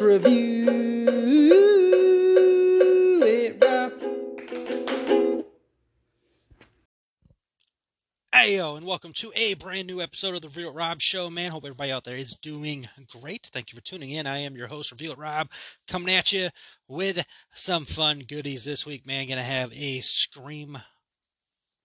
Review It Rob. Heyo, and welcome to a brand new episode of the Review It Rob Show, man. Hope everybody out there is doing great. Thank you for tuning in. I am your host, Reveal It Rob, coming at you with some fun goodies this week, man. Gonna have a Scream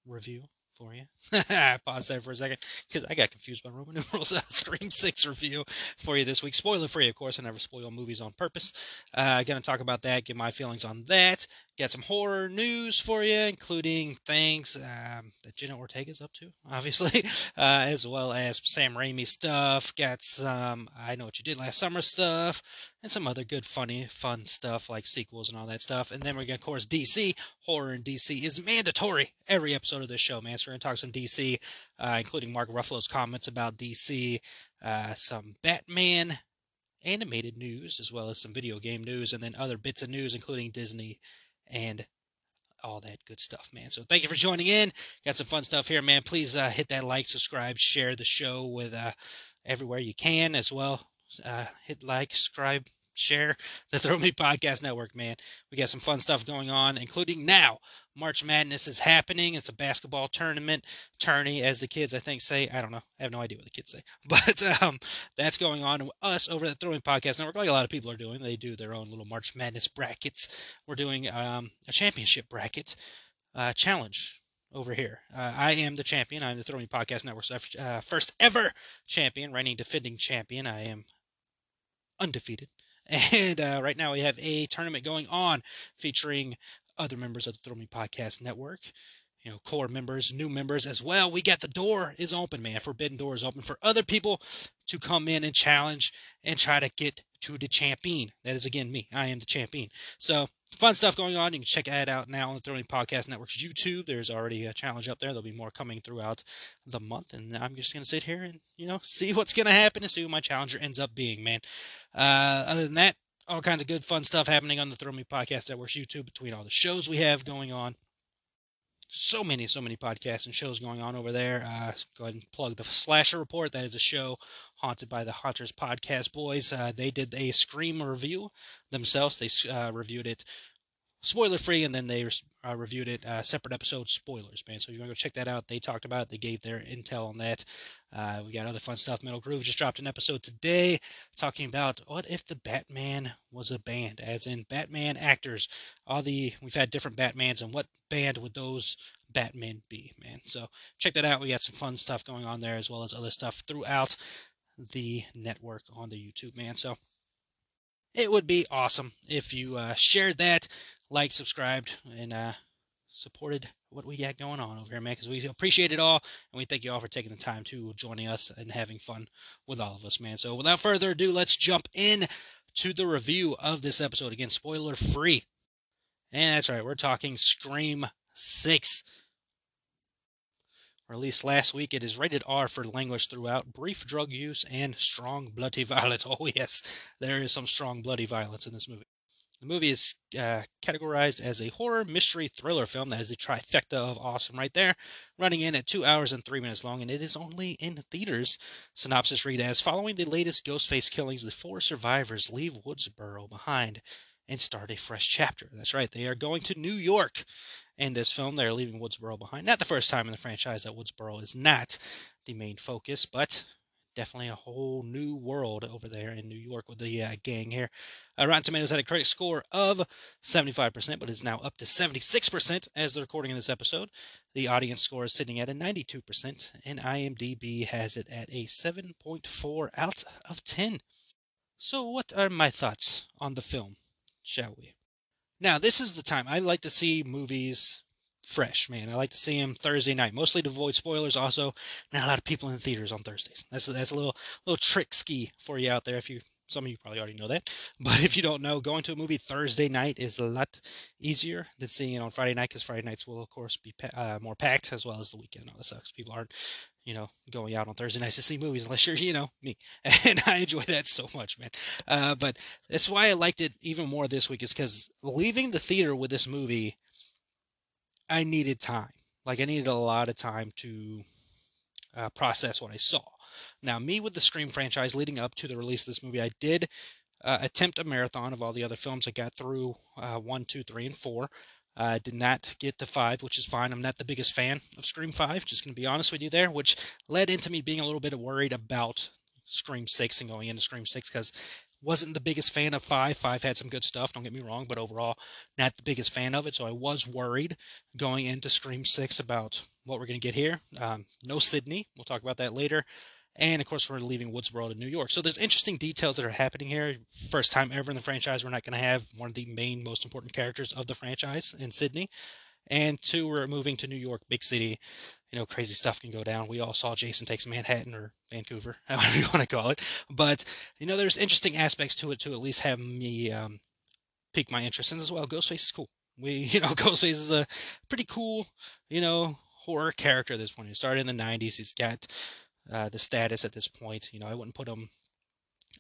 review for you. Pause there for a second because I got confused by Roman numerals. Scream 6 review for you this week. Spoiler free, of course. I never spoil movies on purpose. Uh, gonna talk about that, give my feelings on that. Got some horror news for you, including things um, that Jenna Ortega's up to, obviously, uh, as well as Sam Raimi stuff. Got some I Know What You Did Last Summer stuff, and some other good, funny, fun stuff like sequels and all that stuff. And then we're going to, of course, DC. Horror in DC is mandatory every episode of this show, man. So we're going to talk some DC, uh, including Mark Ruffalo's comments about DC, uh, some Batman animated news, as well as some video game news, and then other bits of news, including Disney and all that good stuff, man. So thank you for joining in. Got some fun stuff here, man. Please uh, hit that like, subscribe, share the show with uh, everywhere you can as well. Uh, hit like, subscribe, share the Throw Me Podcast Network, man. We got some fun stuff going on, including now. March Madness is happening. It's a basketball tournament, tourney, as the kids I think say. I don't know. I have no idea what the kids say, but um, that's going on. with Us over at the Throwing Podcast Network, like a lot of people are doing, they do their own little March Madness brackets. We're doing um, a championship bracket uh, challenge over here. Uh, I am the champion. I'm the Throwing Podcast Network's uh, first ever champion, reigning defending champion. I am undefeated. And uh, right now we have a tournament going on featuring other members of the Throw Me Podcast Network. You know, core members, new members as well. We got the door is open, man. Forbidden door is open for other people to come in and challenge and try to get to the champion. That is again me. I am the champion. So fun stuff going on. You can check that out now on the Throwing Podcast Network's YouTube. There's already a challenge up there. There'll be more coming throughout the month, and I'm just gonna sit here and you know see what's gonna happen and see who my challenger ends up being, man. Uh, other than that, all kinds of good fun stuff happening on the Throw Me Podcast Network's YouTube between all the shows we have going on. So many, so many podcasts and shows going on over there. Uh, go ahead and plug the Slasher Report. That is a show haunted by the Haunters Podcast Boys. Uh, they did a Scream review themselves. They uh, reviewed it spoiler free, and then they uh, reviewed it uh, separate episode spoilers, man. So if you want to go check that out, they talked about it. They gave their intel on that. Uh, we got other fun stuff. Metal Groove just dropped an episode today talking about what if the Batman was a band, as in Batman actors. All the we've had different Batmans, and what band would those Batmen be, man? So check that out. We got some fun stuff going on there, as well as other stuff throughout the network on the YouTube, man. So it would be awesome if you uh, shared that, liked, subscribed, and uh, supported what we got going on over here, man, because we appreciate it all, and we thank you all for taking the time to joining us and having fun with all of us, man. So without further ado, let's jump in to the review of this episode. Again, spoiler free. And that's right, we're talking Scream 6. Released last week, it is rated R for language throughout, brief drug use, and strong bloody violence. Oh, yes, there is some strong bloody violence in this movie. The movie is uh, categorized as a horror mystery thriller film. That is a trifecta of awesome right there. Running in at 2 hours and 3 minutes long, and it is only in theaters. Synopsis read as Following the latest Ghostface killings, the four survivors leave Woodsboro behind and start a fresh chapter. That's right, they are going to New York. In this film, they're leaving Woodsboro behind. Not the first time in the franchise that Woodsboro is not the main focus, but definitely a whole new world over there in New York with the uh, gang here. Uh, Rotten Tomatoes had a critic score of 75%, but is now up to 76% as they're recording of this episode. The audience score is sitting at a 92%, and IMDb has it at a 7.4 out of 10. So, what are my thoughts on the film, shall we? Now, this is the time I like to see movies fresh, man. I like to see them Thursday night, mostly to avoid spoilers. Also, not a lot of people in the theaters on Thursdays. That's that's a little little trick ski for you out there if you Some of you probably already know that. But if you don't know, going to a movie Thursday night is a lot easier than seeing it on Friday night because Friday nights will, of course, be uh, more packed as well as the weekend. All that sucks. People aren't, you know, going out on Thursday nights to see movies unless you're, you know, me. And I enjoy that so much, man. Uh, but that's why I liked it even more this week is because leaving the theater with this movie, I needed time. Like, I needed a lot of time to uh, process what I saw. Now, me with the Scream franchise leading up to the release of this movie, I did uh, attempt a marathon of all the other films. I got through uh, one, two, three, and four. I uh, did not get to five, which is fine. I'm not the biggest fan of Scream 5, just going to be honest with you there, which led into me being a little bit worried about Scream 6 and going into Scream 6 because wasn't the biggest fan of 5. 5 had some good stuff, don't get me wrong, but overall, not the biggest fan of it. So I was worried going into Scream 6 about what we're going to get here. Um, no Sidney, We'll talk about that later. And of course, we're leaving Woodsboro to New York. So there's interesting details that are happening here. First time ever in the franchise, we're not going to have one of the main, most important characters of the franchise in Sidney. And two, we're moving to New York, big city. You know, crazy stuff can go down. We all saw Jason Takes Manhattan or Vancouver, however you want to call it. But, you know, there's interesting aspects to it to at least have me um, pique my interest in as well. Ghostface is cool. We, you know, Ghostface is a pretty cool, you know, horror character at this point. He started in the 90s. He's got uh, the status at this point. You know, I wouldn't put him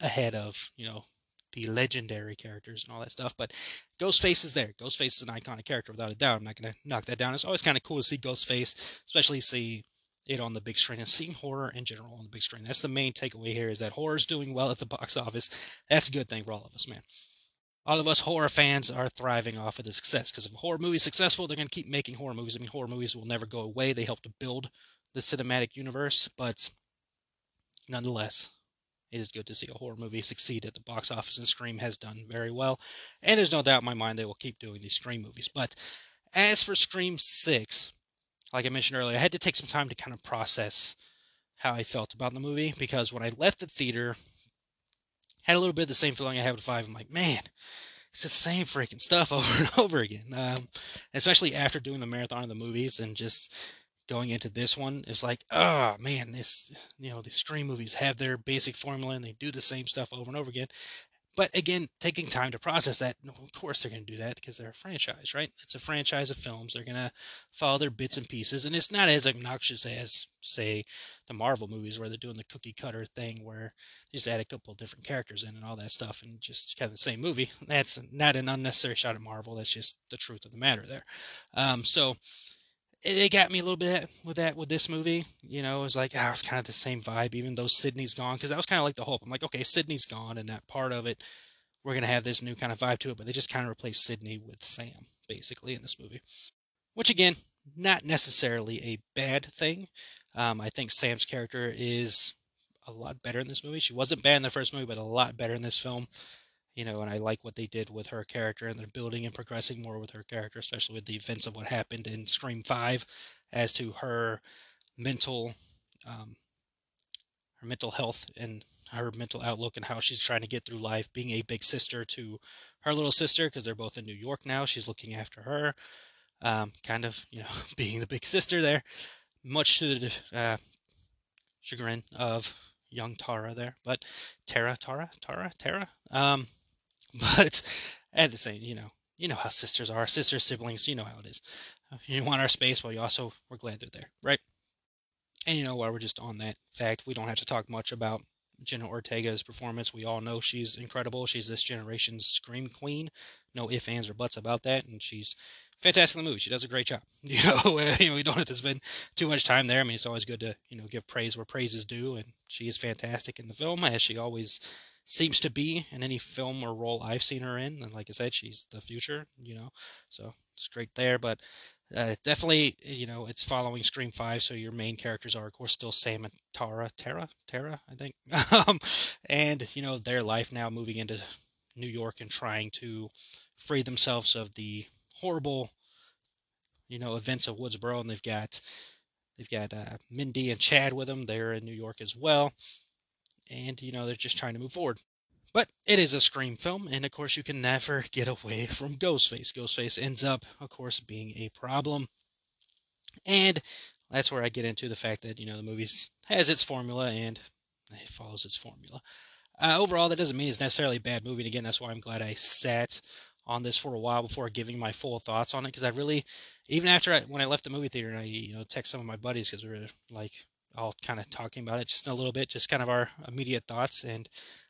ahead of you know the legendary characters and all that stuff. But Ghostface is there. Ghostface is an iconic character without a doubt. I'm not to knock that down. It's always kind of cool to see Ghostface, especially see it on the big screen and seeing horror in general on the big screen. That's the main takeaway here is that horror's doing well at the box office. That's a good thing for all of us, man. All of us horror fans are thriving off of the success because if a horror movie is successful, they're going to keep making horror movies. I mean, horror movies will never go away. They help to build the cinematic universe, but nonetheless, it is good to see a horror movie succeed at the box office, and Scream has done very well. And there's no doubt in my mind they will keep doing these Scream movies. But as for Scream 6, like I mentioned earlier, I had to take some time to kind of process how I felt about the movie because when I left the theater, had a little bit of the same feeling I had with 5. I'm like, man, it's the same freaking stuff over and over again. Um, especially after doing the marathon of the movies and just going into this one is like, oh man, this you know, the Scream movies have their basic formula and they do the same stuff over and over again. But again, taking time to process that, of course they're going to do that because they're a franchise, right? It's a franchise of films. They're going to follow their bits and pieces, and it's not as obnoxious as, say, the Marvel movies where they're doing the cookie cutter thing where they just add a couple different characters in and all that stuff, and just kind of the same movie. That's not an unnecessary shot at Marvel. That's just the truth of the matter there. Um, so it got me a little bit with that with this movie. You know, it was like ah, it's kind of the same vibe, even though Sidney's gone. Because that was kind of like the hope. I'm like, okay, Sidney's gone, and that part of it, we're gonna have this new kind of vibe to it. But they just kind of replaced Sidney with Sam, basically, in this movie. Which again, not necessarily a bad thing. Um, I think Sam's character is a lot better in this movie. She wasn't bad in the first movie, but a lot better in this film you know, and I like what they did with her character, and they're building and progressing more with her character, especially with the events of what happened in Scream Five, as to her mental, um, her mental health and her mental outlook and how she's trying to get through life, being a big sister to her little sister because they're both in New York now. She's looking after her, um, kind of, you know, being the big sister there, much to the uh, chagrin of young Tara there, but Tara, Tara, Tara, Tara. Um, But at the same, you know, you know how sisters are, sister siblings. You know how it is. Uh, you want our space, but you also we're glad they're there, right? And you know, while we're just on that fact, we don't have to talk much about Jenna Ortega's performance. We all know she's incredible. She's this generation's scream queen. No ifs, ands, or buts about that. And she's fantastic in the movie. She does a great job. You know, you know, we don't have to spend too much time there. I mean, it's always good to you know give praise where praise is due, and she is fantastic in the film as she always seems to be in any film or role I've seen her in. And like I said, she's the future, you know, so it's great there. But uh, definitely, you know, it's following Scream 5, so your main characters are, of course, still Sam and Tara, Tara, Tara, I think. um, and, you know, their life now moving into New York and trying to free themselves of the horrible, you know, events of Woodsboro. And they've got, they've got uh, Mindy and Chad with them. They're in New York as well and you know they're just trying to move forward. But it is a Scream film, and of course you can never get away from Ghostface. Ghostface ends up, of course, being a problem, and that's where I get into the fact that you know the movie has its formula and it follows its formula. Uh, overall, that doesn't mean it's necessarily a bad movie. And again, that's why I'm glad I sat on this for a while before giving my full thoughts on it. Because I really, even after I, when I left the movie theater and I, you know, text some of my buddies because we were like all kind of talking about it just a little bit, just kind of our immediate thoughts. And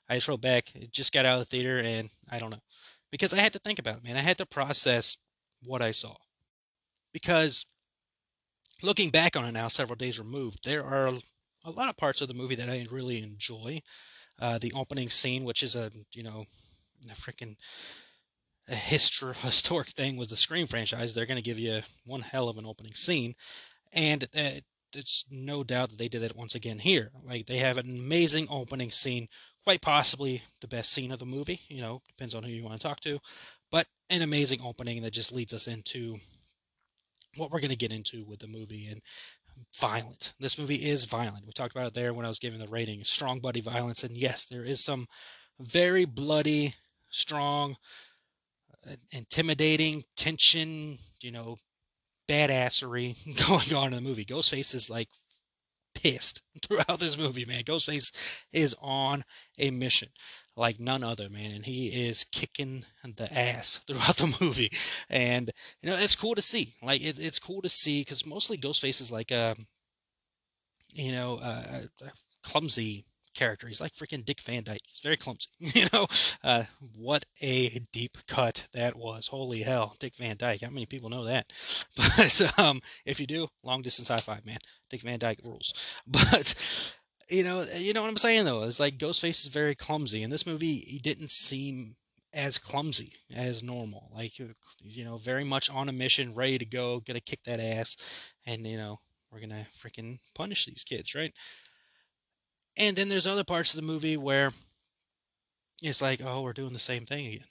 I just wrote back, just got out of the theater and I don't know. Because I had to think about it, man. I had to process what I saw. Because looking back on it now, several days removed, there are a lot of parts of the movie that I really enjoy. Uh, the opening scene, which is a you know, a freaking a histor- historic thing with the Scream franchise, they're going to give you one hell of an opening scene, and uh, it's no doubt that they did it once again here. Like they have an amazing opening scene, quite possibly the best scene of the movie. You know, depends on who you want to talk to, but an amazing opening that just leads us into what we're going to get into with the movie and violent. This movie is violent. We talked about it there when I was giving the rating. Strong bloody violence, and yes, there is some very bloody, strong, uh, intimidating tension. You know, badassery going on in the movie. Ghostface is like pissed throughout this movie, man. Ghostface is on a mission like none other, man, and he is kicking the ass throughout the movie, and you know it's cool to see. Like it, it's cool to see because mostly Ghostface is like a, you know, a, a clumsy character. He's like freaking Dick Van Dyke. He's very clumsy. You know, uh, what a deep cut that was. Holy hell, Dick Van Dyke. How many people know that? But um, if you do, long distance high five, man. Dick Van Dyke rules. But you know, you know what I'm saying though. It's like Ghostface is very clumsy. In this movie, he didn't seem as clumsy as normal. Like you know, very much on a mission, ready to go, gonna kick that ass, and you know, we're gonna freaking punish these kids, right? And then there's other parts of the movie where it's like, oh, we're doing the same thing again.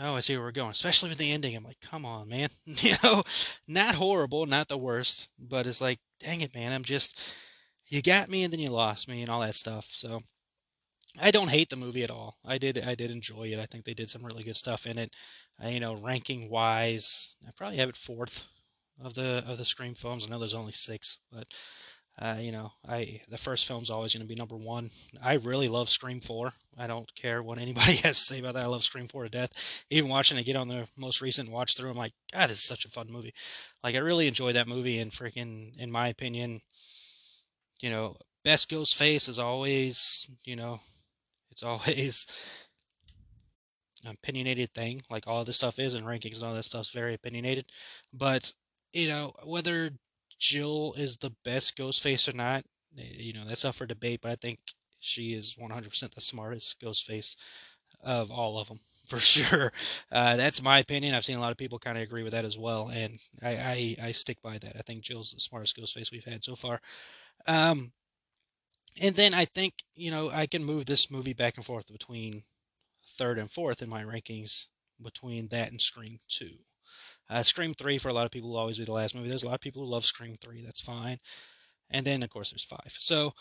Oh, I see where we're going. Especially with the ending. I'm like, come on, man. you know, not horrible, not the worst, but it's like, dang it, man. I'm just you got me and then you lost me and all that stuff. So I don't hate the movie at all. I did I did enjoy it. I think they did some really good stuff in it. Uh, you know, ranking wise, I probably have it fourth of the of the Scream films. I know there's only six, but uh, you know, I the first film's always going to be number one. I really love Scream Four. I don't care what anybody has to say about that. I love Scream Four to death. Even watching it get on the most recent watch through, I'm like, God, this is such a fun movie. Like I really enjoy that movie, and freaking, in my opinion, you know, best ghost face is always, you know, it's always an opinionated thing, like all this stuff is, in rankings and all that stuff's very opinionated. But, you know, whether Jill is the best ghost face or not, eh, you know, that's up for debate, but I think she is 100% the smartest ghost face of all of them for sure. Uh, that's my opinion. I've seen a lot of people kind of agree with that as well, and I, I, I stick by that. I think Jill's the smartest ghost face we've had so far. Um, and then I think you know I can move this movie back and forth between third and fourth in my rankings between that and Scream Two. Uh, Scream Three for a lot of people will always be the last movie. There's a lot of people who love Scream Three. That's fine. And then of course there's five. So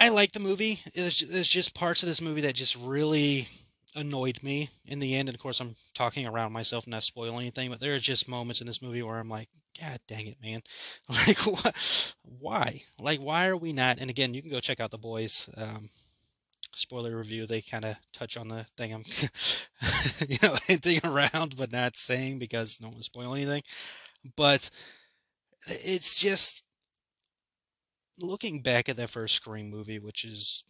I like the movie. There's, just parts of this movie that just really annoyed me in the end. And of course, I'm talking around myself, not spoil anything, but there are just moments in this movie where I'm like, God dang it, man! Like, wh- why? Like, why are we not? And again, you can go check out the boys. Um, spoiler review. They kind of touch on the thing I'm, you know, hinting around, but not saying because no one spoil anything. But it's just looking back at that first Scream movie, which is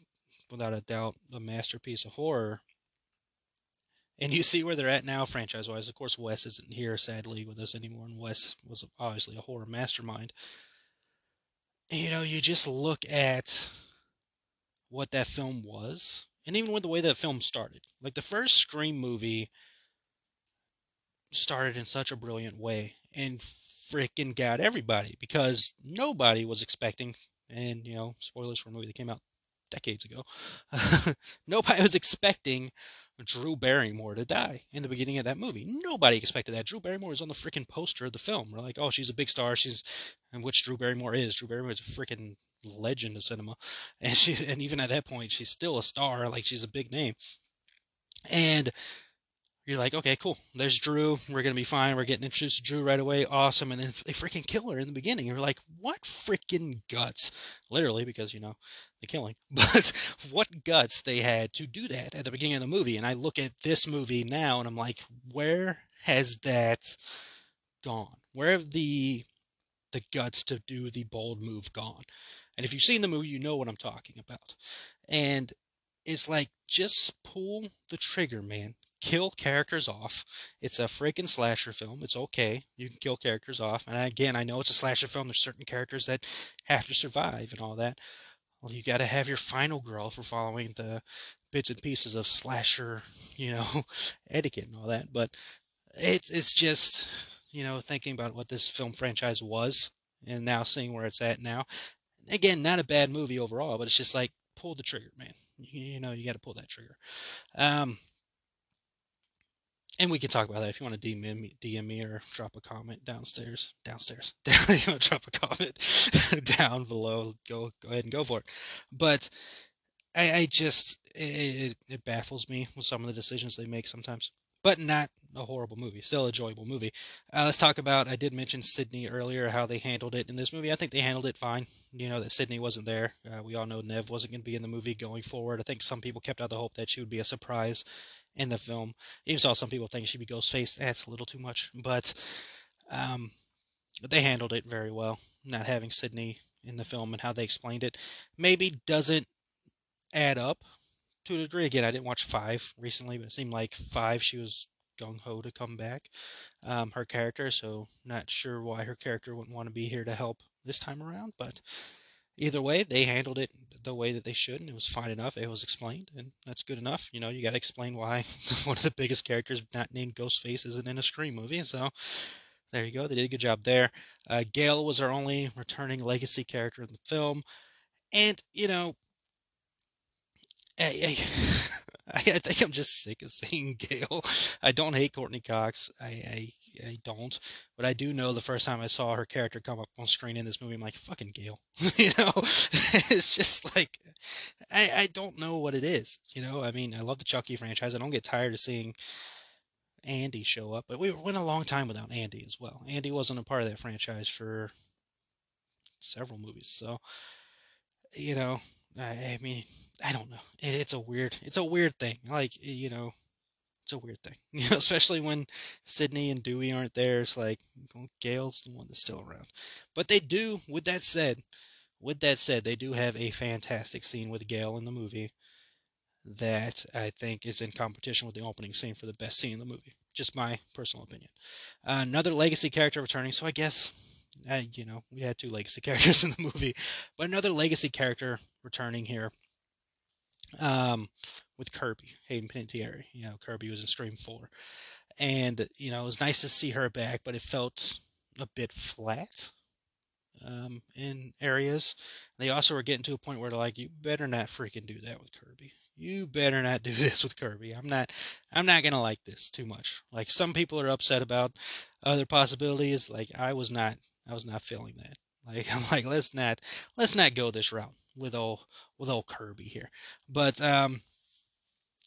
without a doubt a masterpiece of horror and you see where they're at now, franchise wise. Of course, Wes isn't here, sadly, with us anymore, and Wes was obviously a horror mastermind. You know, you just look at what that film was, and even with the way that film started. Like the first Scream movie started in such a brilliant way and freaking got everybody because nobody was expecting, and, you know, spoilers for a movie that came out decades ago, nobody was expecting Drew Barrymore to die in the beginning of that movie. Nobody expected that. Drew Barrymore is on the freaking poster of the film. We're like, oh, she's a big star. She's, and which Drew Barrymore is. Drew Barrymore is a freaking legend of cinema, and she's, and even at that point, she's still a star. Like she's a big name, and you're like, okay, cool. There's Drew. We're gonna be fine. We're getting introduced to Drew right away. Awesome. And then they freaking kill her in the beginning. You're like, what freaking guts? Literally, because you know the killing, but what guts they had to do that at the beginning of the movie. And I look at this movie now and I'm like, where has that gone? Where have the the guts to do the bold move gone? And if you've seen the movie, you know what I'm talking about. And it's like just pull the trigger, man. Kill characters off. It's a freaking slasher film. It's okay. You can kill characters off. And again, I know it's a slasher film. There's certain characters that have to survive and all that. Well, you got to have your final girl for following the bits and pieces of slasher, you know, etiquette and all that. But it's it's just you know thinking about what this film franchise was and now seeing where it's at now. Again, not a bad movie overall, but it's just like pull the trigger, man. You, you know, you got to pull that trigger. Um, and we can talk about that if you want to DM me, DM me or drop a comment downstairs. Downstairs. you want to drop a comment down below? Go go ahead and go for it. But I, I just it, it baffles me with some of the decisions they make sometimes. But not a horrible movie. Still a enjoyable movie. Uh, let's talk about. I did mention Sidney earlier, how they handled it in this movie. I think they handled it fine. You know that Sidney wasn't there. Uh, we all know Neve wasn't going to be in the movie going forward. I think some people kept out the hope that she would be a surprise in the film. Even saw some people think she'd be Ghostface. That's a little too much, but um, they handled it very well. Not having Sidney in the film and how they explained it maybe doesn't add up to a degree. Again, I didn't watch five recently, but it seemed like five she was gung ho to come back. Um, her character, so not sure why her character wouldn't want to be here to help this time around, but either way, they handled it the way that they should, and it was fine enough. It was explained, and that's good enough. You know, you got to explain why one of the biggest characters, not named Ghostface, isn't in a Scream movie. So there you go. They did a good job there. Uh, Gale was our only returning legacy character in the film, and you know, I, I, I think I'm just sick of seeing Gale. I don't hate Courteney Cox. I, I I don't. But I do know the first time I saw her character come up on screen in this movie, I'm like, fucking Gale. you know? it's just like, I, I don't know what it is. You know? I mean, I love the Chucky franchise. I don't get tired of seeing Andy show up. But we went a long time without Andy as well. Andy wasn't a part of that franchise for several movies. So, you know, I, I mean, I don't know. It, it's a weird, it's a weird thing. Like, you know, it's a weird thing, you know, especially when Sidney and Dewey aren't there. It's like well, Gale's the one that's still around. But they do. With that said, with that said, they do have a fantastic scene with Gale in the movie that I think is in competition with the opening scene for the best scene in the movie. Just my personal opinion. Uh, another legacy character returning, so I guess, uh, you know, we had two legacy characters in the movie, but another legacy character returning here um, with Kirby, Hayden Panettiere. You know, Kirby was in Scream 4. And, you know, it was nice to see her back, but it felt a bit flat um, in areas. They also were getting to a point where they're like, you better not freaking do that with Kirby. You better not do this with Kirby. I'm not I'm not gonna like this too much. Like some people are upset about other possibilities. Like I was not I was not feeling that. Like I'm like let's not let's not go this route with old with old Kirby here. But um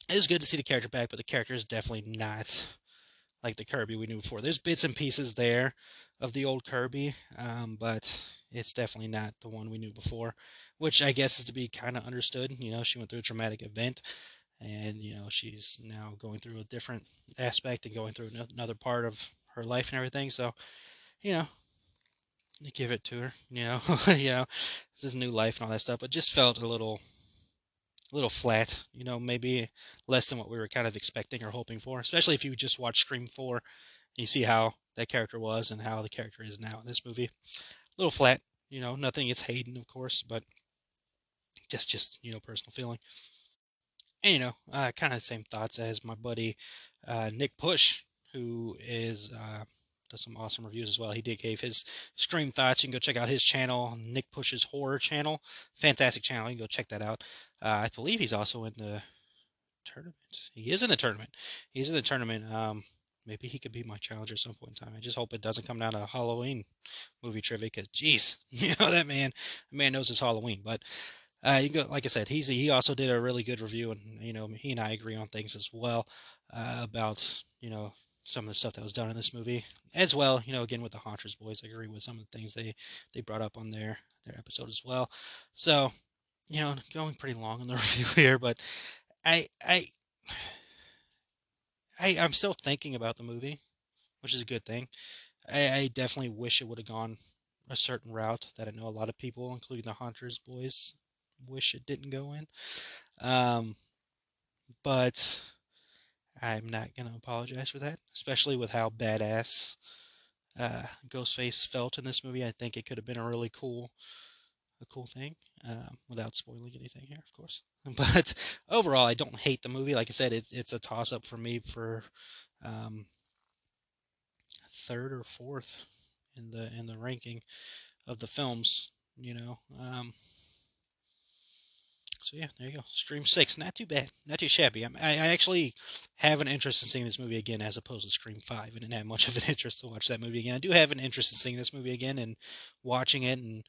it was good to see the character back, but the character is definitely not like the Kirby we knew before. There's bits and pieces there of the old Kirby, um, but it's definitely not the one we knew before, which I guess is to be kind of understood. You know, she went through a traumatic event, and you know she's now going through a different aspect and going through another part of her life and everything. So, you know, give it to her. You know, you know, this is new life and all that stuff. But just felt a little a little flat, you know, maybe less than what we were kind of expecting or hoping for, especially if you just watch Scream 4. You see how that character was and how the character is now in this movie. A little flat, you know, nothing against Hayden, of course, but just, just, you know, personal feeling. And, you know, uh, kind of the same thoughts as my buddy uh, Nick Push, who is uh, some awesome reviews as well. He did gave his Scream thoughts. You can go check out his channel, Nick Push's Horror channel. Fantastic channel. You can go check that out. Uh, I believe he's also in the tournament. He is in the tournament. He's in the tournament. Um, maybe he could be my challenger at some point in time. I just hope it doesn't come down to Halloween movie trivia because, jeez, you know that man, that man knows it's Halloween. But uh, you go, like I said, he's he also did a really good review, and you know he and I agree on things as well uh, about you know some of the stuff that was done in this movie as well you know again with the haunters boys i agree with some of the things they they brought up on their their episode as well so you know, going pretty long in the review here, but I I I I'm still thinking about the movie, which is a good thing. I, I definitely wish it would have gone a certain route that I know a lot of people, including the Haunters boys, wish it didn't go in. Um, but I'm not gonna apologize for that, especially with how badass uh, Ghostface felt in this movie. I think it could have been a really cool, a cool thing, um, without spoiling anything here, of course. But overall, I don't hate the movie. Like I said, it's it's a toss up for me for um, third or fourth in the in the ranking of the films. You know. Um, so yeah, there you go. Scream Six, not too bad, not too shabby. I'm, I, I actually have an interest in seeing this movie again, as opposed to Scream Five. I didn't have much of an interest to watch that movie again. I do have an interest in seeing this movie again and watching it, and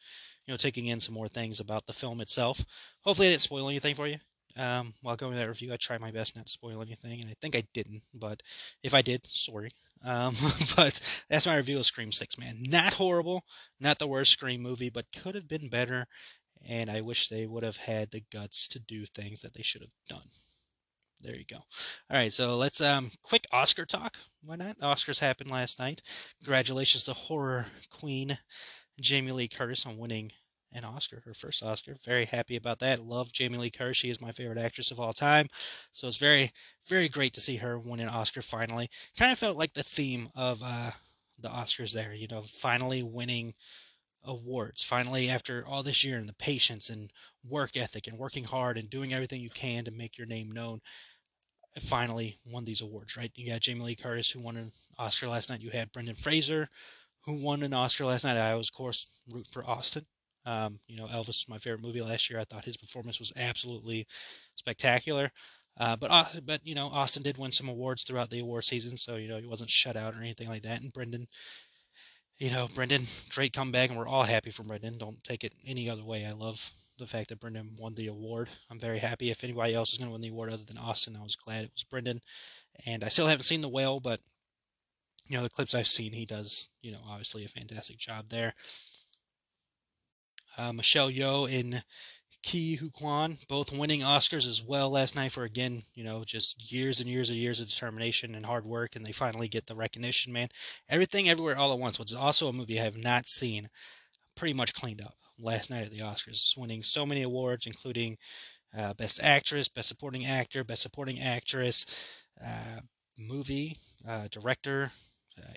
you know, taking in some more things about the film itself. Hopefully, I didn't spoil anything for you. Um, while going that review, I tried my best not to spoil anything, and I think I didn't. But if I did, sorry. Um, but that's my review of Scream Six. Man, not horrible, not the worst Scream movie, but could have been better and I wish they would have had the guts to do things that they should have done. There you go. All right, so let's um quick Oscar talk. Why not? The Oscars happened last night. Congratulations to horror queen Jamie Lee Curtis on winning an Oscar, her first Oscar. Very happy about that. Love Jamie Lee Curtis. She is my favorite actress of all time. So it's very, very great to see her win an Oscar finally. Kind of felt like the theme of uh, the Oscars there, you know, finally winning awards. Finally, after all this year and the patience and work ethic and working hard and doing everything you can to make your name known, I finally won these awards, right? You got Jamie Lee Curtis, who won an Oscar last night. You had Brendan Fraser, who won an Oscar last night. I was, of course, root for Austin. Um, you know, Elvis was my favorite movie last year. I thought his performance was absolutely spectacular. Uh, but uh, but you know, Austin did win some awards throughout the award season, so you know he wasn't shut out or anything like that. And Brendan you know, Brendan, great comeback, and we're all happy for Brendan. Don't take it any other way. I love the fact that Brendan won the award. I'm very happy. If anybody else is going to win the award other than Austin, I was glad it was Brendan. And I still haven't seen The Whale, but, you know, the clips I've seen, he does, you know, obviously a fantastic job there. Uh, Michelle Yeoh in Ke Huy Quan, both winning Oscars as well last night for again, you know, just years and years and years of determination and hard work, and they finally get the recognition, man. Everything, everywhere, all at once. What's also a movie I have not seen, pretty much cleaned up last night at the Oscars, winning so many awards, including uh, Best Actress, Best Supporting Actor, Best Supporting Actress, uh, movie, uh, director, uh,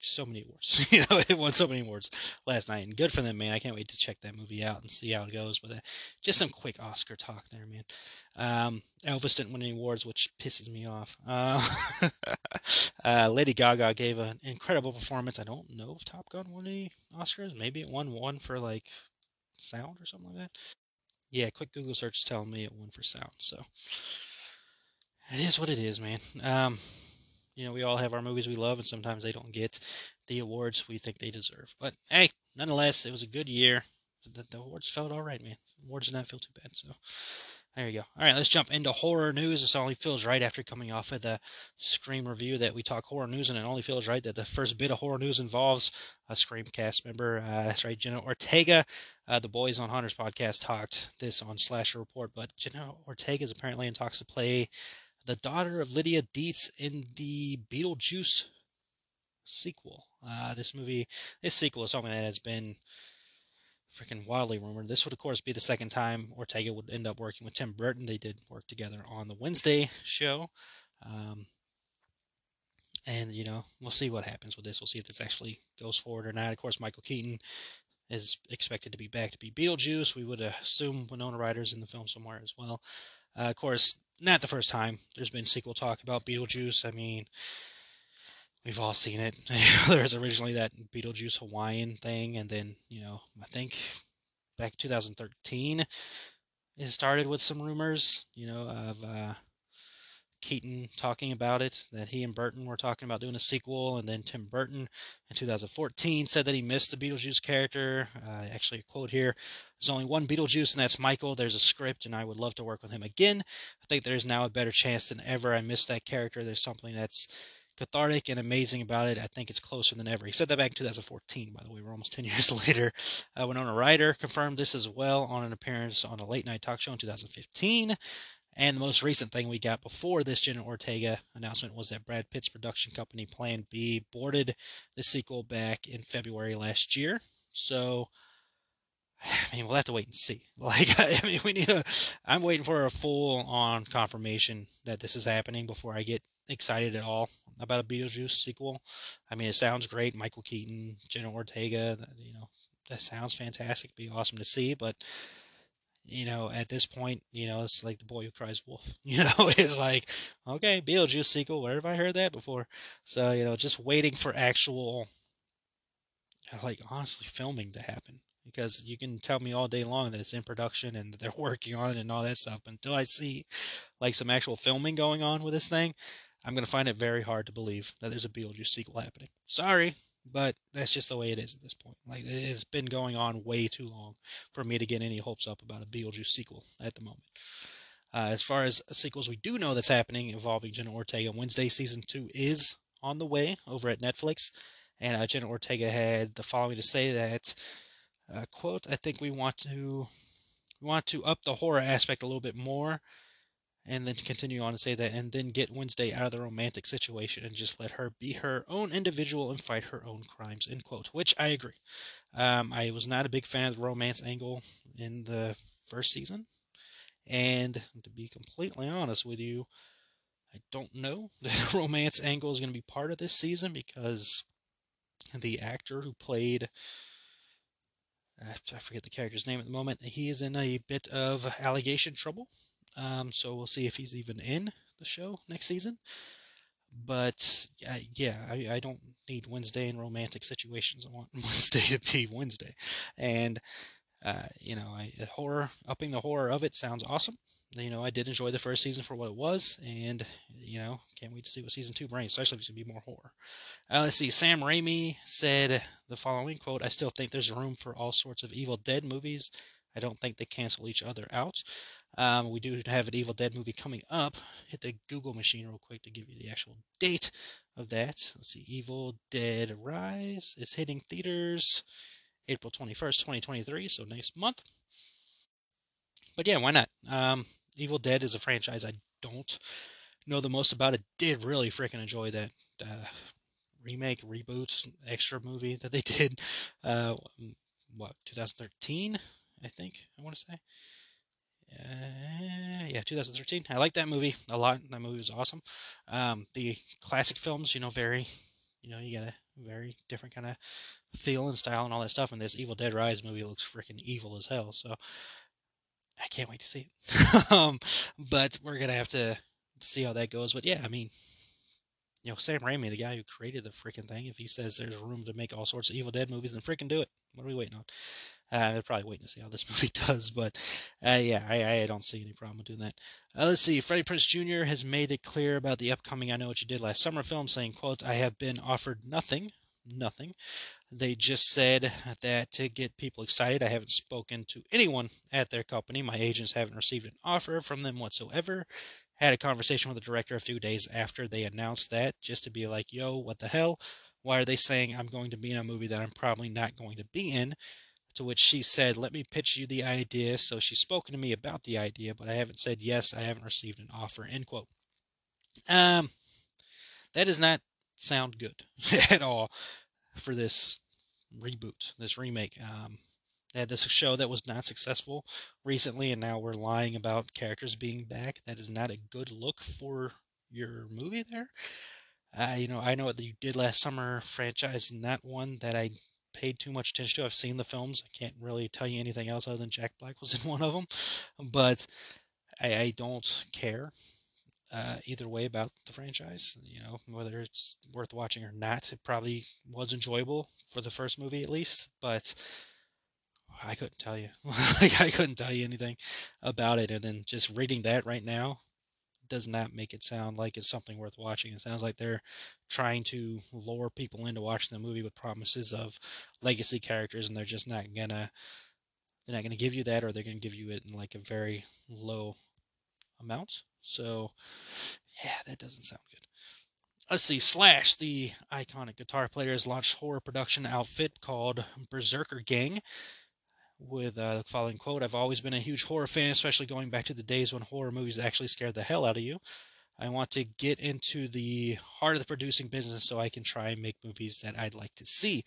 so many awards. you know, it won so many awards last night, and good for them, man. I can't wait to check that movie out and see how it goes. But uh, just some quick Oscar talk there, man. Um, Elvis didn't win any awards, which pisses me off. Uh, uh, Lady Gaga gave an incredible performance. I don't know if Top Gun won any Oscars. Maybe it won one for like sound or something like that. Yeah, quick Google search telling me it won for sound. So it is what it is, man. Um, you know, we all have our movies we love, and sometimes they don't get the awards we think they deserve. But hey, nonetheless, it was a good year. The, the awards felt all right, man. Awards did not feel too bad. So there you go. All right, let's jump into horror news. This only feels right after coming off of the Scream review that we talk horror news, and it only feels right that the first bit of horror news involves a Scream cast member. Uh, that's right, Jenna Ortega. Uh, the Boys on Haunters podcast talked this on Slasher Report, but Jenna Ortega is apparently in talks to play the daughter of Lydia Deetz in the Beetlejuice sequel. Uh, this movie, this sequel is something that has been freaking wildly rumored. This would, of course, be the second time Ortega would end up working with Tim Burton. They did work together on the Wednesday show. Um, and, you know, we'll see what happens with this. We'll see if this actually goes forward or not. Of course, Michael Keaton is expected to be back to be Beetlejuice. We would assume Winona Ryder's in the film somewhere as well. Uh, of course, not the first time there's been sequel talk about Beetlejuice. I mean, we've all seen it. There's originally that Beetlejuice Hawaiian thing, and then you know, I think back 2013 it started with some rumors, you know, of uh, Keaton talking about it, that he and Burton were talking about doing a sequel, and then Tim Burton in 2014 said that he missed the Beetlejuice character. Uh, actually, a quote here There's only one Beetlejuice, and that's Michael. There's a script, and I would love to work with him again. I think there's now a better chance than ever. I missed that character. There's something that's cathartic and amazing about it. I think it's closer than ever. He said that back in 2014, by the way. We're almost 10 years later. Uh, Winona Ryder confirmed this as well on an appearance on a late night talk show in 2015. And the most recent thing we got before this Jenna Ortega announcement was that Brad Pitt's production company Plan B boarded the sequel back in February last year. So, I mean, we'll have to wait and see. Like, I mean, we need a. I'm waiting for a full on confirmation that this is happening before I get excited at all about a Beetlejuice sequel. I mean, it sounds great. Michael Keaton, Jenna Ortega, you know, that sounds fantastic. Be awesome to see, but you know, at this point, you know, it's like the boy who cries wolf. You know, it's like, okay, Beetlejuice sequel. Where have I heard that before? So, you know, just waiting for actual, like, honestly, filming to happen. Because you can tell me all day long that it's in production and they're working on it and all that stuff. But until I see, like, some actual filming going on with this thing, I'm going to find it very hard to believe that there's a Beetlejuice sequel happening. Sorry, but that's just the way it is at this point. Like it's been going on way too long for me to get any hopes up about a Beetlejuice sequel at the moment. Uh, as far as sequels we do know that's happening involving Jenna Ortega, Wednesday season two is on the way over at Netflix, and uh, Jenna Ortega had the following to say that, uh, "quote I think we want to we want to up the horror aspect a little bit more." And then continue on to say that, and then get Wednesday out of the romantic situation and just let her be her own individual and fight her own crimes. End quote. Which I agree. Um, I was not a big fan of the romance angle in the first season, and to be completely honest with you, I don't know that the romance angle is going to be part of this season because the actor who played I forget the character's name at the moment. He is in a bit of allegation trouble um, so we'll see if he's even in the show next season. But uh, yeah, I, I don't need Wednesday in romantic situations. I want Wednesday to be Wednesday, and uh, you know, I, horror upping the horror of it sounds awesome. You know, I did enjoy the first season for what it was, and you know, can't wait to see what season two brings, especially if it's gonna be more horror. Uh, let's see. Sam Raimi said the following quote: "I still think there's room for all sorts of Evil Dead movies. I don't think they cancel each other out. Um, we do have an Evil Dead movie coming up. Hit the Google machine real quick to give you the actual date of that. Let's see. Evil Dead Rise is hitting theaters April 21st, 2023, so next month. But yeah, why not? Um, Evil Dead is a franchise I don't know the most about. It did really freaking enjoy that uh, remake, reboot, extra movie that they did. Uh, what 2013, I think I want to say. Uh, yeah, 2013. I like that movie a lot. That movie was awesome. Um, the classic films, you know, very, you know, you get a very different kind of feel and style and all that stuff. And this Evil Dead Rise movie looks freaking evil as hell. So I can't wait to see it. um, but we're gonna have to see how that goes. But yeah, I mean, you know, Sam Raimi, the guy who created the freaking thing, if he says there's room to make all sorts of Evil Dead movies, then freaking do it. What are we waiting on? Uh, they're probably waiting to see how this movie does, but uh, yeah, I, I don't see any problem with doing that. Uh, let's see. Freddie Prinze Jr. has made it clear about the upcoming "I Know What You Did Last Summer" film, saying, "quote I have been offered nothing, nothing. They just said that to get people excited. I haven't spoken to anyone at their company. My agents haven't received an offer from them whatsoever." Had a conversation with the director a few days after they announced that, just to be like, "Yo, what the hell? Why are they saying I'm going to be in a movie that I'm probably not going to be in?" To which she said, Let me pitch you the idea. So she's spoken to me about the idea, but I haven't said yes, I haven't received an offer. End quote. Um, that does not sound good at all for this reboot, this remake. Um, they had this show that was not successful recently, and now we're lying about characters being back. That is not a good look for your movie there. Uh, you know, I know what you did last summer franchise, not one that I paid too much attention to. I've seen the films. I can't really tell you anything else other than Jack Black was in one of them, but I, I don't care uh, either way about the franchise. You know, whether it's worth watching or not. It probably was enjoyable for the first movie at least, but I couldn't tell you. like I couldn't tell you anything about it. And then just reading that right now, does not make it sound like it's something worth watching. It sounds like they're trying to lure people into watching the movie with promises of legacy characters, and they're just not gonna they're not gonna give you that, or they're gonna give you it in like a very low amount. So, yeah, that doesn't sound good. let's see, Slash, the iconic guitar player, has launched horror production outfit called Berserker Gang. With uh, the following quote I've always been a huge horror fan, especially going back to the days when horror movies actually scared the hell out of you. I want to get into the heart of the producing business so I can try and make movies that I'd like to see.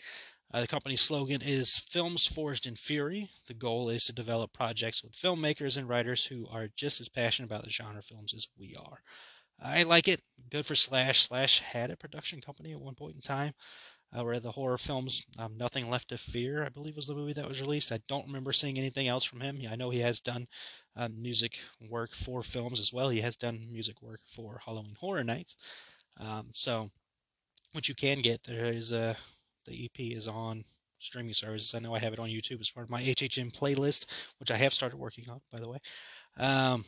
Uh, the company's slogan is Films Forged in Fury. The goal is to develop projects with filmmakers and writers who are just as passionate about the genre films as we are. I like it. Good for Slash. Slash had a production company at one point in time uh, where the horror films um, Nothing Left to Fear, I believe, was the movie that was released. I don't remember seeing anything else from him. I know he has done uh, music work for films as well. He has done music work for Halloween Horror Nights. Um, so, what you can get there is a. Uh, the EP is on streaming services. I know I have it on YouTube as part of my HHN playlist, which I have started working on, by the way. Um,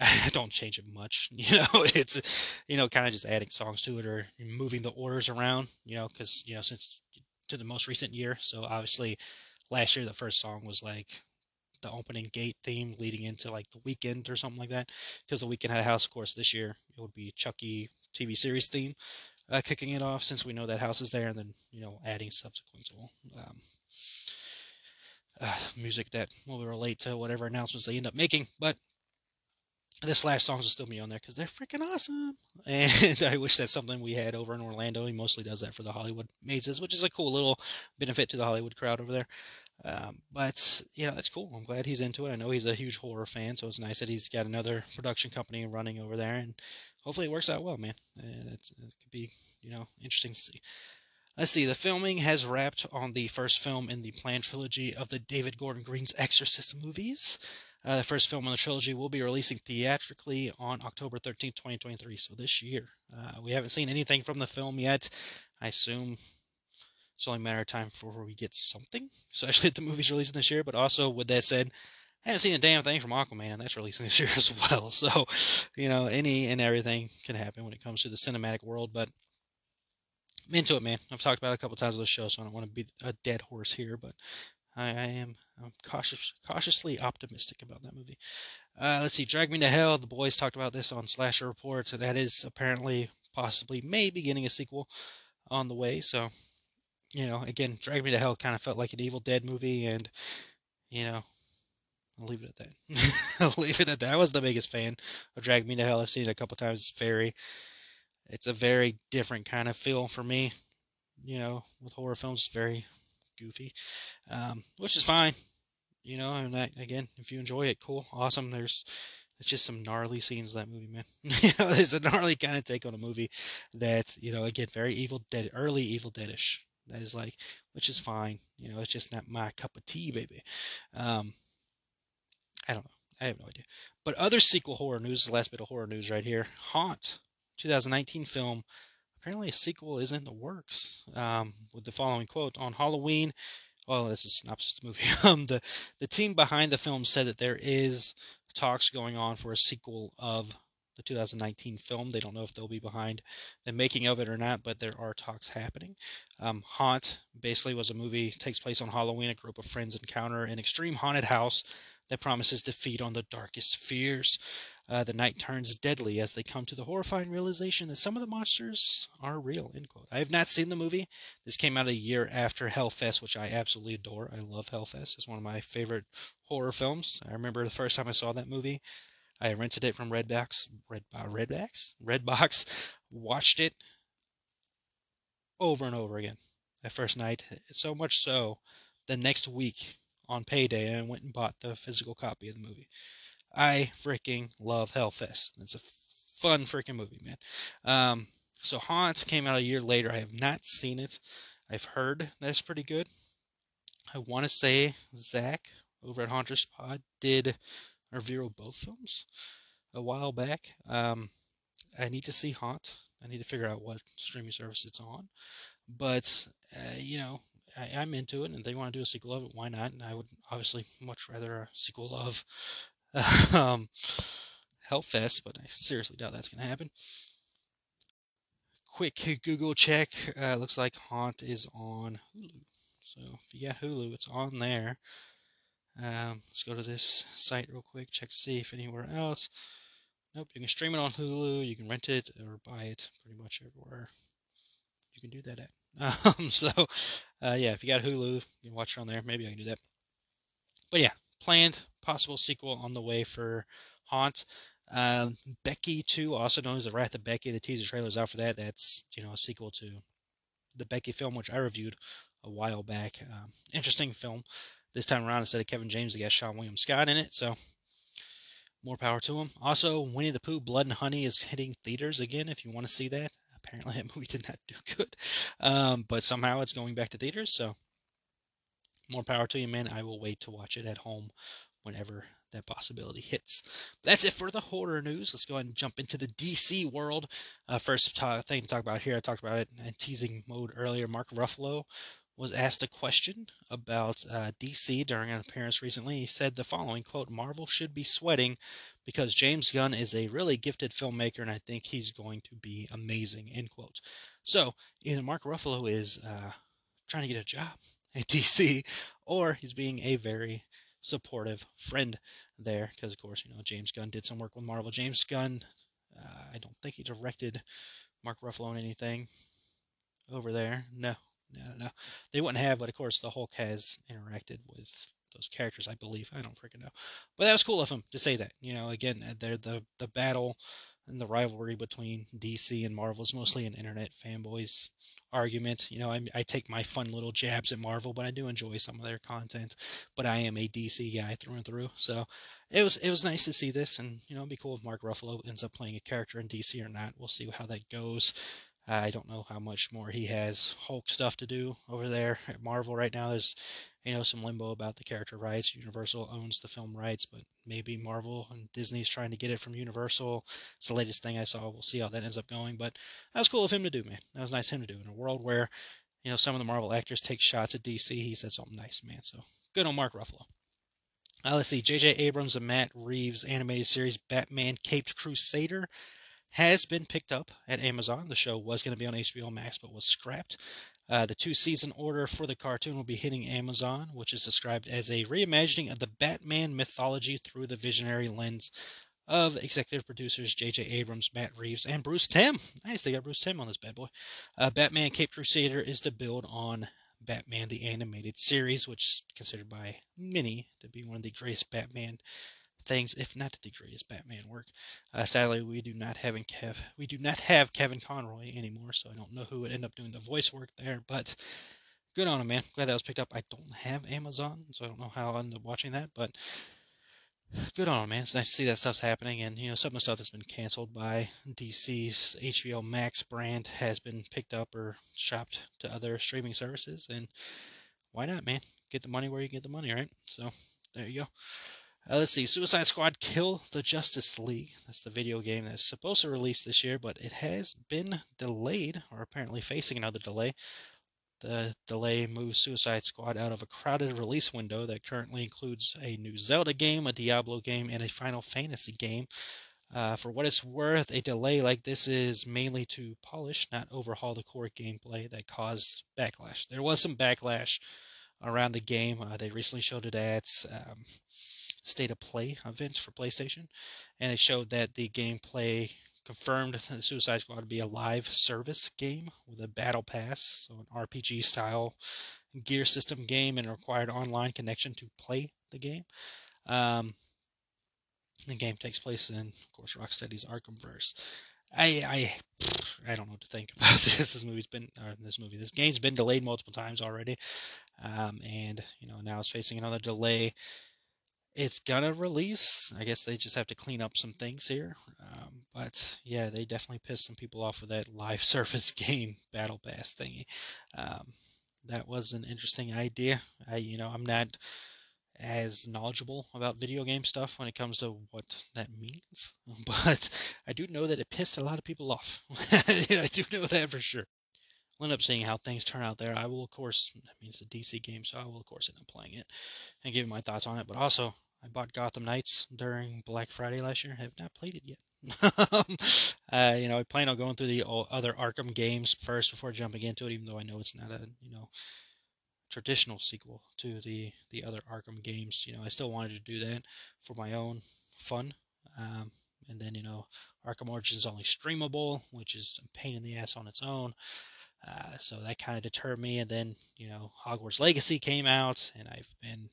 I don't change it much, you know. It's you know kind of just adding songs to it or moving the orders around, you know, because you know since to the most recent year. So obviously, last year the first song was like the opening gate theme leading into like the Weeknd or something like that. Because the Weeknd had a house, of course, this year it would be Chucky TV series theme uh, kicking it off since we know that house is there, and then you know adding subsequent um, uh, music that will relate to whatever announcements they end up making. But this last songs will still be on there because they're freaking awesome. And I wish that's something we had over in Orlando. He mostly does that for the Hollywood mazes, which is a cool little benefit to the Hollywood crowd over there. Um, but you know that's cool. I'm glad he's into it. I know he's a huge horror fan, so it's nice that he's got another production company running over there, and hopefully it works out well, man. Uh, it could be you know interesting to see. Let's see. The filming has wrapped on the first film in the planned trilogy of the David Gordon Green's Exorcist movies. Uh, the first film in the trilogy will be releasing theatrically on October 13th, 2023, so this year. Uh, we haven't seen anything from the film yet. I assume it's only a matter of time before we get something, especially if the movie's releasing this year. But also, with that said, I haven't seen a damn thing from Aquaman, and that's releasing this year as well. So, you know, any and everything can happen when it comes to the cinematic world. But I'm into it, man. I've talked about it a couple times on the show, so I don't want to be a dead horse here, but I, I am I'm cautious, cautiously optimistic about that movie. Uh, let's see, Drag Me to Hell. The boys talked about this on Slasher Report. So that is apparently, possibly, maybe getting a sequel on the way. So you know, again, Drag Me to Hell kind of felt like an Evil Dead movie, and you know, I'll leave it at that. I'll leave it at that. I was the biggest fan of Drag Me to Hell. I've seen it a couple times. It's very, it's a very different kind of feel for me. You know, with horror films, very goofy, um, which is fine. You know, and I, again, if you enjoy it, cool, awesome. There's it's just some gnarly scenes that movie, man. you know, there's a gnarly kind of take on a movie that you know, again, very Evil Dead, early Evil Deadish that is like, which is fine. You know, it's just not my cup of tea, baby. Um, I don't know. I have no idea. But other sequel horror news, the last bit of horror news right here. Haunt, 2019 film. Apparently, a sequel is in the works. Um, with the following quote on Halloween. Well, this is synopsis of the movie. um, the the team behind the film said that there is talks going on for a sequel of the 2019 film. They don't know if they'll be behind the making of it or not, but there are talks happening. Um, Haunt basically was a movie takes place on Halloween. A group of friends encounter an extreme haunted house that promises to feed on the darkest fears. Uh, the night turns deadly as they come to the horrifying realization that some of the monsters are real. End quote. I have not seen the movie. This came out a year after Hell Fest, which I absolutely adore. I love Hell Fest. It's one of my favorite horror films. I remember the first time I saw that movie. I rented it from Redbox, Red uh, Redbox, Redbox, watched it over and over again that first night. So much so, the next week on payday, I went and bought the physical copy of the movie. I freaking love Hell Fest. It's a fun freaking movie, man. Um, so Haunt came out a year later. I have not seen it. I've heard that it's pretty good. I want to say Zach over at Haunters Pod did review of both films a while back. Um, I need to see Haunt. I need to figure out what streaming service it's on. But, uh, you know, I, am into it, and they want to do a sequel of it, why not? And I would obviously much rather a sequel of um, Hell Fest, but I seriously doubt that's going to happen. Quick Google check. Uh, looks like Haunt is on Hulu. So if you got Hulu, it's on there. Um, let's go to this site real quick, check to see if anywhere else. Nope, you can stream it on Hulu. You can rent it or buy it pretty much everywhere. You can do that at. Um, so, uh, yeah, if you got Hulu, you can watch it on there. Maybe I can do that. But yeah, planned possible sequel on the way for Haunt. Um, Becky 2, also known as The Wrath of Becky, the teaser trailer is out for that. That's, you know, a sequel to the Becky film, which I reviewed a while back. Um, interesting film. This time around, instead of Kevin James, they got Seann William Scott in it, so more power to him. Also, Winnie the Pooh Blood and Honey is hitting theaters again if you want to see that. Apparently, that movie did not do good, um, but somehow it's going back to theaters, so more power to you, man. I will wait to watch it at home whenever that possibility hits. But that's it for the horror news. Let's go ahead and jump into the DC world. Uh, first ta- thing to talk about here, I talked about it in teasing mode earlier. Mark Ruffalo was asked a question about uh, DC during an appearance recently. He said the following quote, Marvel should be sweating because James Gunn is a really gifted filmmaker and I think he's going to be amazing, end quote. So either Mark Ruffalo is uh, trying to get a job at DC or he's being a very supportive friend there because of course you know James Gunn did some work with Marvel. James Gunn, uh, I don't think he directed Mark Ruffalo in anything over there. No, no, no. They wouldn't have, but of course the Hulk has interacted with those characters, I believe. I don't freaking know, but that was cool of him to say that. You know, again, they're the the battle and the rivalry between DC and Marvel is mostly an internet fanboys argument. You know, I, I take my fun little jabs at Marvel, but I do enjoy some of their content. But I am a DC guy through and through, so it was it was nice to see this, and you know, it'd be cool if Mark Ruffalo ends up playing a character in DC or not. We'll see how that goes. I don't know how much more he has Hulk stuff to do over there at Marvel right now. There's, you know, some limbo about the character rights. Universal owns the film rights, but maybe Marvel and Disney's trying to get it from Universal. It's the latest thing I saw. We'll see how that ends up going. But that was cool of him to do, man. That was nice of him to do. In a world where, you know, some of the Marvel actors take shots at DC, he said something nice, man. So good on Mark Ruffalo. Uh, let's see. J.J. Abrams and Matt Reeves animated series Batman Caped Crusader has been picked up at Amazon. The show was going to be on HBO Max but was scrapped. Uh, the two season order for the cartoon will be hitting Amazon, which is described as a reimagining of the Batman mythology through the visionary lens of executive producers J.J. Abrams, Matt Reeves, and Bruce Timm. Nice, they got Bruce Timm on this bad boy. Uh, Batman Cape Crusader is to build on Batman the Animated Series, which is considered by many to be one of the greatest Batman things, if not the greatest Batman work. Uh, sadly, we do not have Kev. We do not have Kevin Conroy anymore, so I don't know who would end up doing the voice work there. But good on him, man. Glad that was picked up. I don't have Amazon, so I don't know how I'll end up watching that, but good on him, man. It's nice to see that stuff's happening, and you know some of the stuff that's been canceled by DC's HBO Max brand has been picked up or shopped to other streaming services, and why not, man? Get the money where you get the money, right? So there you go. Uh, let's see, Suicide Squad Kill the Justice League. That's the video game that's supposed to release this year, but it has been delayed, or apparently facing another delay. The delay moves Suicide Squad out of a crowded release window that currently includes a new Zelda game, a Diablo game, and a Final Fantasy game. Uh, for what it's worth, a delay like this is mainly to polish, not overhaul the core gameplay that caused backlash. There was some backlash around the game. Uh, they recently showed it at um, State of Play event for PlayStation, and it showed that the gameplay confirmed the Suicide Squad to be a live service game with a battle pass, so an RPG style gear system game, and required online connection to play the game. Um, the game takes place in, of course, Rocksteady's Arkhamverse. I I I don't know what to think about this. This movie's been this movie, this game's been delayed multiple times already, um, and you know now it's facing another delay it's gonna release. I guess they just have to clean up some things here. Um, but yeah, they definitely pissed some people off with that live service game battle pass thingy. Um, that was an interesting idea. I, you know, I'm not as knowledgeable about video game stuff when it comes to what that means, but I do know that it pissed a lot of people off. I do know that for sure. We'll end up seeing how things turn out there. I will, of course, I mean, it's a DC game, so I will, of course, end up playing it and giving my thoughts on it. But also, I bought Gotham Knights during Black Friday last year. I have not played it yet. uh, you know, I plan on going through the other Arkham games first before jumping into it, even though I know it's not a you know traditional sequel to the the other Arkham games. You know, I still wanted to do that for my own fun. Um, and then you know Arkham Origins is only streamable, which is a pain in the ass on its own. Uh, so that kind of deterred me. And then, you know, Hogwarts Legacy came out, and I've been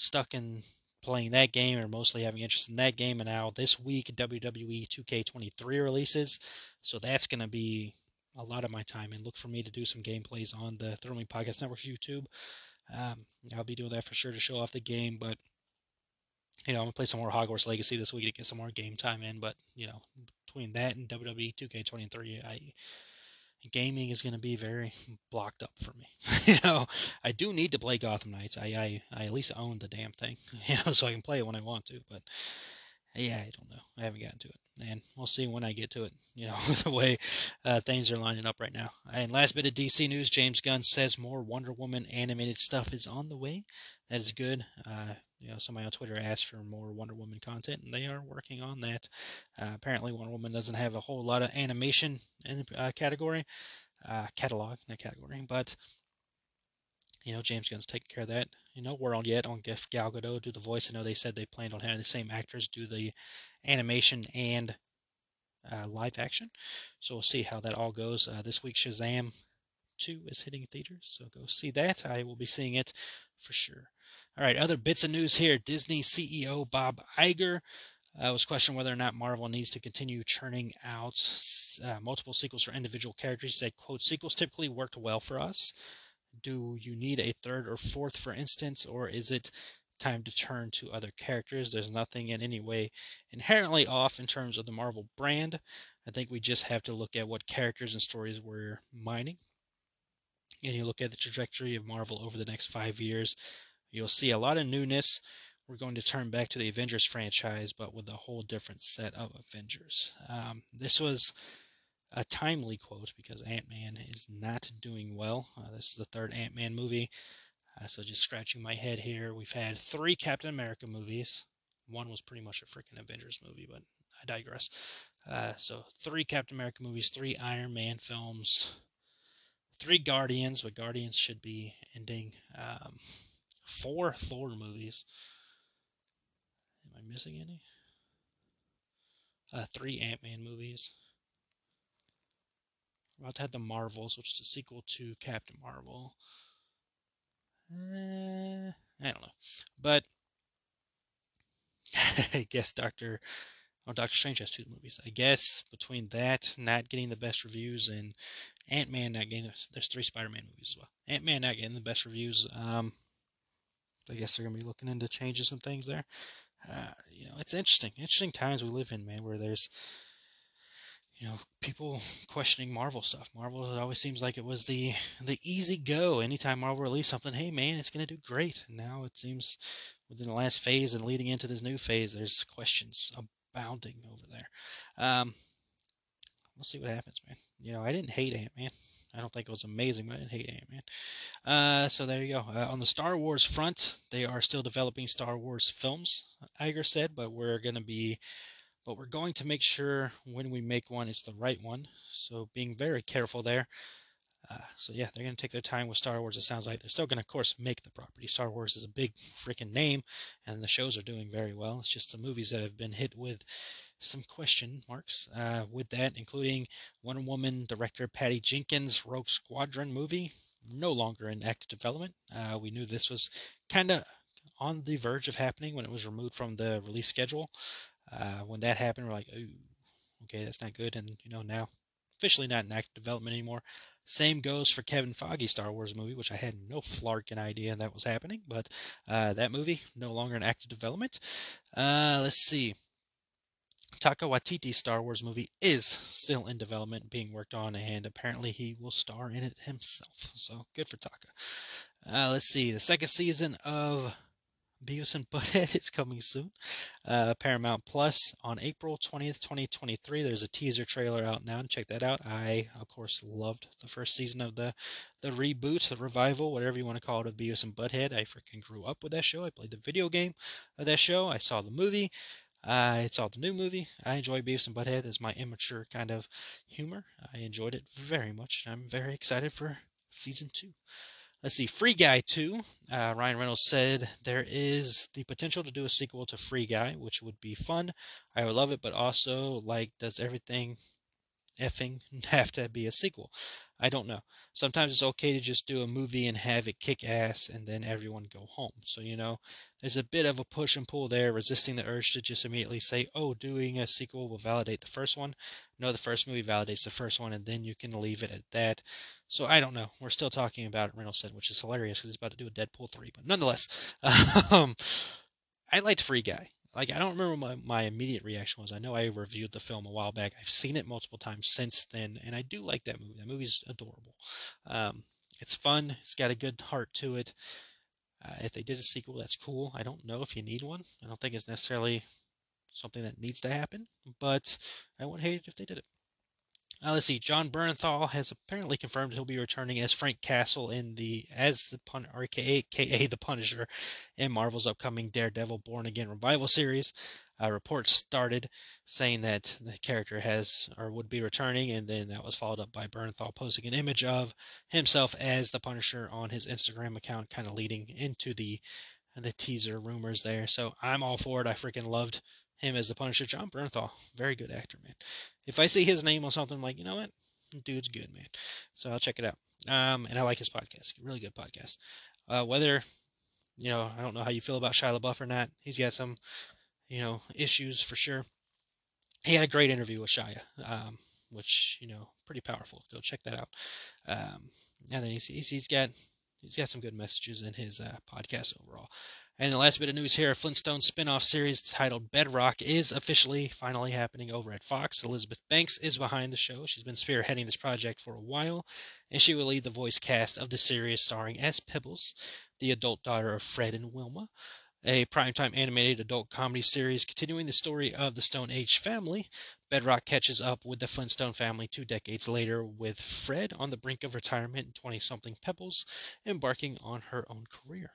stuck in playing that game or mostly having interest in that game. And now this week, WWE 2K23 releases. So that's going to be a lot of my time. And look for me to do some gameplays on the Me Podcast Network's YouTube. Um, I'll be doing that for sure to show off the game. But, you know, I'm going to play some more Hogwarts Legacy this week to get some more game time in. But, you know, between that and WWE 2K23, I gaming is going to be very blocked up for me. you know, I do need to play Gotham Knights. I, I, I at least own the damn thing, you know, so I can play it when I want to. But yeah, I don't know. I haven't gotten to it, and we'll see when I get to it. You know, the way uh, things are lining up right now. And last bit of DC news: James Gunn says more Wonder Woman animated stuff is on the way. That is good. Uh, you know, somebody on Twitter asked for more Wonder Woman content, and they are working on that. Uh, apparently, Wonder Woman doesn't have a whole lot of animation in the uh, category, uh, catalog, not category, but you know, James Gunn's taking care of that. You know, we're on yet on Gif Gal Gadot do the voice. I know they said they planned on having the same actors do the animation and uh, live action, so we'll see how that all goes. Uh, this week, Shazam 2 is hitting theaters, so go see that. I will be seeing it for sure. All right, other bits of news here. Disney CEO Bob Iger uh, was questioned whether or not Marvel needs to continue churning out uh, multiple sequels for individual characters. He said, quote, sequels typically worked well for us. Do you need a third or fourth, for instance, or is it time to turn to other characters? There's nothing in any way inherently off in terms of the Marvel brand. I think we just have to look at what characters and stories we're mining. And you look at the trajectory of Marvel over the next five years, You'll see a lot of newness. We're going to turn back to the Avengers franchise, but with a whole different set of Avengers. Um, this was a timely quote because Ant Man is not doing well. Uh, this is the third Ant Man movie. Uh, so just scratching my head here, we've had three Captain America movies. One was pretty much a freaking Avengers movie, but I digress. Uh, so three Captain America movies, three Iron Man films, three Guardians, but Guardians should be ending. Um, four Thor movies. Am I missing any? Uh, three Ant Man movies. We're about to have the Marvels, which is a sequel to Captain Marvel. Uh, I don't know, but I guess Doctor Oh, Doctor Strange has two movies. I guess between that not getting the best reviews and Ant Man not getting there's three Spider Man movies as well. Ant Man not getting the best reviews. Um, I guess they're gonna be looking into changing some things there. Uh, you know, it's interesting, interesting times we live in, man, where there's you know people questioning Marvel stuff. Marvel always seems like it was the the easy go. Anytime Marvel released something, hey man, it's gonna do great. And now it seems within the last phase and leading into this new phase, there's questions abounding over there. Um, we'll see what happens, man. You know, I didn't hate Ant Man. I don't think it was amazing, but I didn't hate Ant Man. Uh, so there you go. Uh, on the Star Wars front, they are still developing Star Wars films. Iger said, but we're going to be, but we're going to make sure when we make one, it's the right one. So being very careful there. Uh, so yeah, they're going to take their time with Star Wars. It sounds like they're still going to, of course, make the property. Star Wars is a big freaking name, and the shows are doing very well. It's just the movies that have been hit with some question marks uh, with that, including Wonder Woman director Patty Jenkins' Rogue Squadron movie, no longer in active development. Uh, we knew this was kind of on the verge of happening when it was removed from the release schedule. Uh, when that happened, we're like, "Ooh, okay, that's not good." And you know, now officially not in active development anymore. Same goes for Kevin Feige's Star Wars movie, which I had no flarkin' idea that was happening, but uh, that movie no longer in active development. Uh, let's see. Taika Waititi's Star Wars movie is still in development, being worked on, and apparently he will star in it himself. So good for Taka. Uh, let's see. The second season of Beavis and Butt-Head is coming soon. Uh, Paramount Plus on April 20th, 2023. There's a teaser trailer out now. Check that out. I, of course, loved the first season of the the reboot, the revival, whatever you want to call it, of Beavis and Butt-Head. I freaking grew up with that show. I played the video game of that show. I saw the movie. It's all the new movie. I enjoy Beavis and Butt-Head as my immature kind of humor. I enjoyed it very much. I'm very excited for season two. Let's see, Free Guy 2. Uh, Ryan Reynolds said there is the potential to do a sequel to Free Guy, which would be fun. I would love it, but also, like, does everything effing have to be a sequel? I don't know. Sometimes it's okay to just do a movie and have it kick ass and then everyone go home. So, you know, there's a bit of a push and pull there, resisting the urge to just immediately say, oh, doing a sequel will validate the first one. No, the first movie validates the first one, and then you can leave it at that. So I don't know. We're still talking about it, Reynolds said, which is hilarious because he's about to do a Deadpool 3. But nonetheless, um, I liked Free Guy like I don't remember my, my immediate reaction was. I know I reviewed the film a while back. I've seen it multiple times since then, and I do like that movie. That movie's adorable. Um, it's fun. It's got a good heart to it. Uh, if they did a sequel, that's cool. I don't know if you need one. I don't think it's necessarily something that needs to happen, but I wouldn't hate it if they did it. Uh, let's see. Jon Bernthal has apparently confirmed he'll be returning as Frank Castle in the as the pun or aka the Punisher in Marvel's upcoming Daredevil Born Again revival series. Uh, reports started saying that the character has or would be returning, and then that was followed up by Bernthal posting an image of himself as the Punisher on his Instagram account, kind of leading into the the teaser rumors there. So I'm all for it. I freaking loved him as the Punisher. Jon Bernthal, very good actor, man. If I see his name on something, I'm like, you know what, dude's good, man. So I'll check it out. Um, and I like his podcast, really good podcast. Uh, whether you know, I don't know how you feel about Shia LaBeouf or not. He's got some, you know, issues for sure. He had a great interview with Shia, um, which you know, pretty powerful. Go check that out. Um, and then he's, he's he's got he's got some good messages in his uh, podcast overall. And the last bit of news here, Flintstone spin-off series titled Bedrock is officially finally happening over at Fox. Elizabeth Banks is behind the show. She's been spearheading this project for a while, and she will lead the voice cast of the series starring as Pebbles, the adult daughter of Fred and Wilma, a primetime animated adult comedy series continuing the story of the Stone Age family. Bedrock catches up with the Flintstone family two decades later, with Fred on the brink of retirement and 20 something Pebbles embarking on her own career.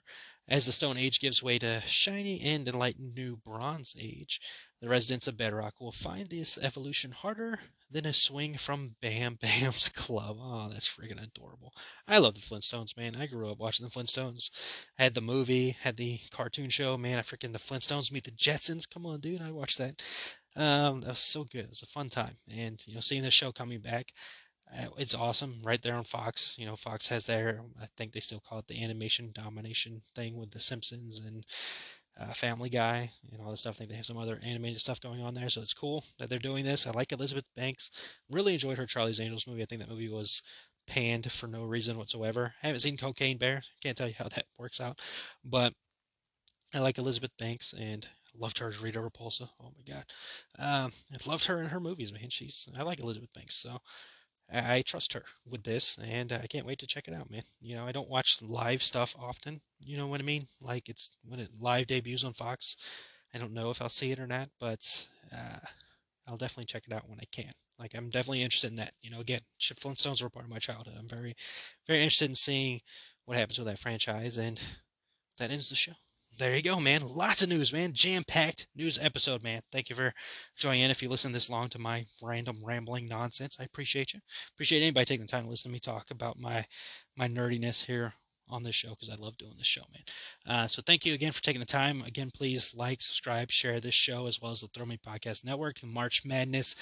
As the Stone Age gives way to shiny and enlightened new Bronze Age, the residents of Bedrock will find this evolution harder than a swing from Bam Bam's club. Oh, that's freaking adorable. I love the Flintstones, man. I grew up watching the Flintstones. I had the movie, had the cartoon show, man. I freaking the Flintstones meet the Jetsons. Come on, dude. I watched that. Um, that was so good. It was a fun time. And, you know, seeing the show coming back, it's awesome right there on Fox. You know, Fox has their, I think they still call it the animation domination thing with The Simpsons and uh, Family Guy and all this stuff. I think they have some other animated stuff going on there, so it's cool that they're doing this. I like Elizabeth Banks. Really enjoyed her Charlie's Angels movie. I think that movie was panned for no reason whatsoever. I haven't seen Cocaine Bear. Can't tell you how that works out, but I like Elizabeth Banks and loved her as Rita Repulsa. Oh my god, um, I loved her in her movies, man. She's I like Elizabeth Banks, so I, trust her with this, and I can't wait to check it out, man. You know, I don't watch live stuff often. You know what I mean? Like it's when it live debuts on Fox. I don't know if I'll see it or not, but uh, I'll definitely check it out when I can. Like I'm definitely interested in that. You know, again, Flintstones were part of my childhood. I'm very, very interested in seeing what happens with that franchise, and that ends the show there you go, man. Lots of news, man. Jam packed news episode, man. Thank you for joining in. If you listen this long to my random rambling nonsense, I appreciate you. Appreciate anybody taking the time to listen to me talk about my my nerdiness here on this show because I love doing this show, man. Uh, so thank you again for taking the time. Again, please like, subscribe, share this show as well as the Throw Me Podcast Network. The March Madness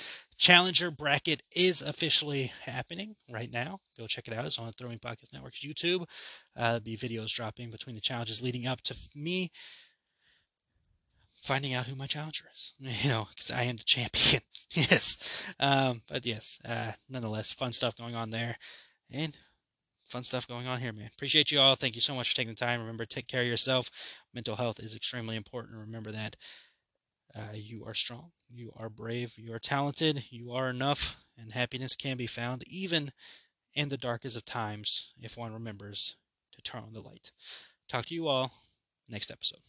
Challenger bracket is officially happening right now. Go check it out. It's on the Throw Me Podcast Network's YouTube. Uh, be videos dropping between the challenges leading up to me finding out who my challenger is. You know, because I am the champion. yes. Um, but yes, uh, nonetheless, fun stuff going on there. And fun stuff going on here, man. Appreciate you all. Thank you so much for taking the time. Remember, take care of yourself. Mental health is extremely important. Remember that uh, you are strong, you are brave, you are talented, you are enough, and happiness can be found even in the darkest of times if one remembers to turn on the light. Talk to you all next episode.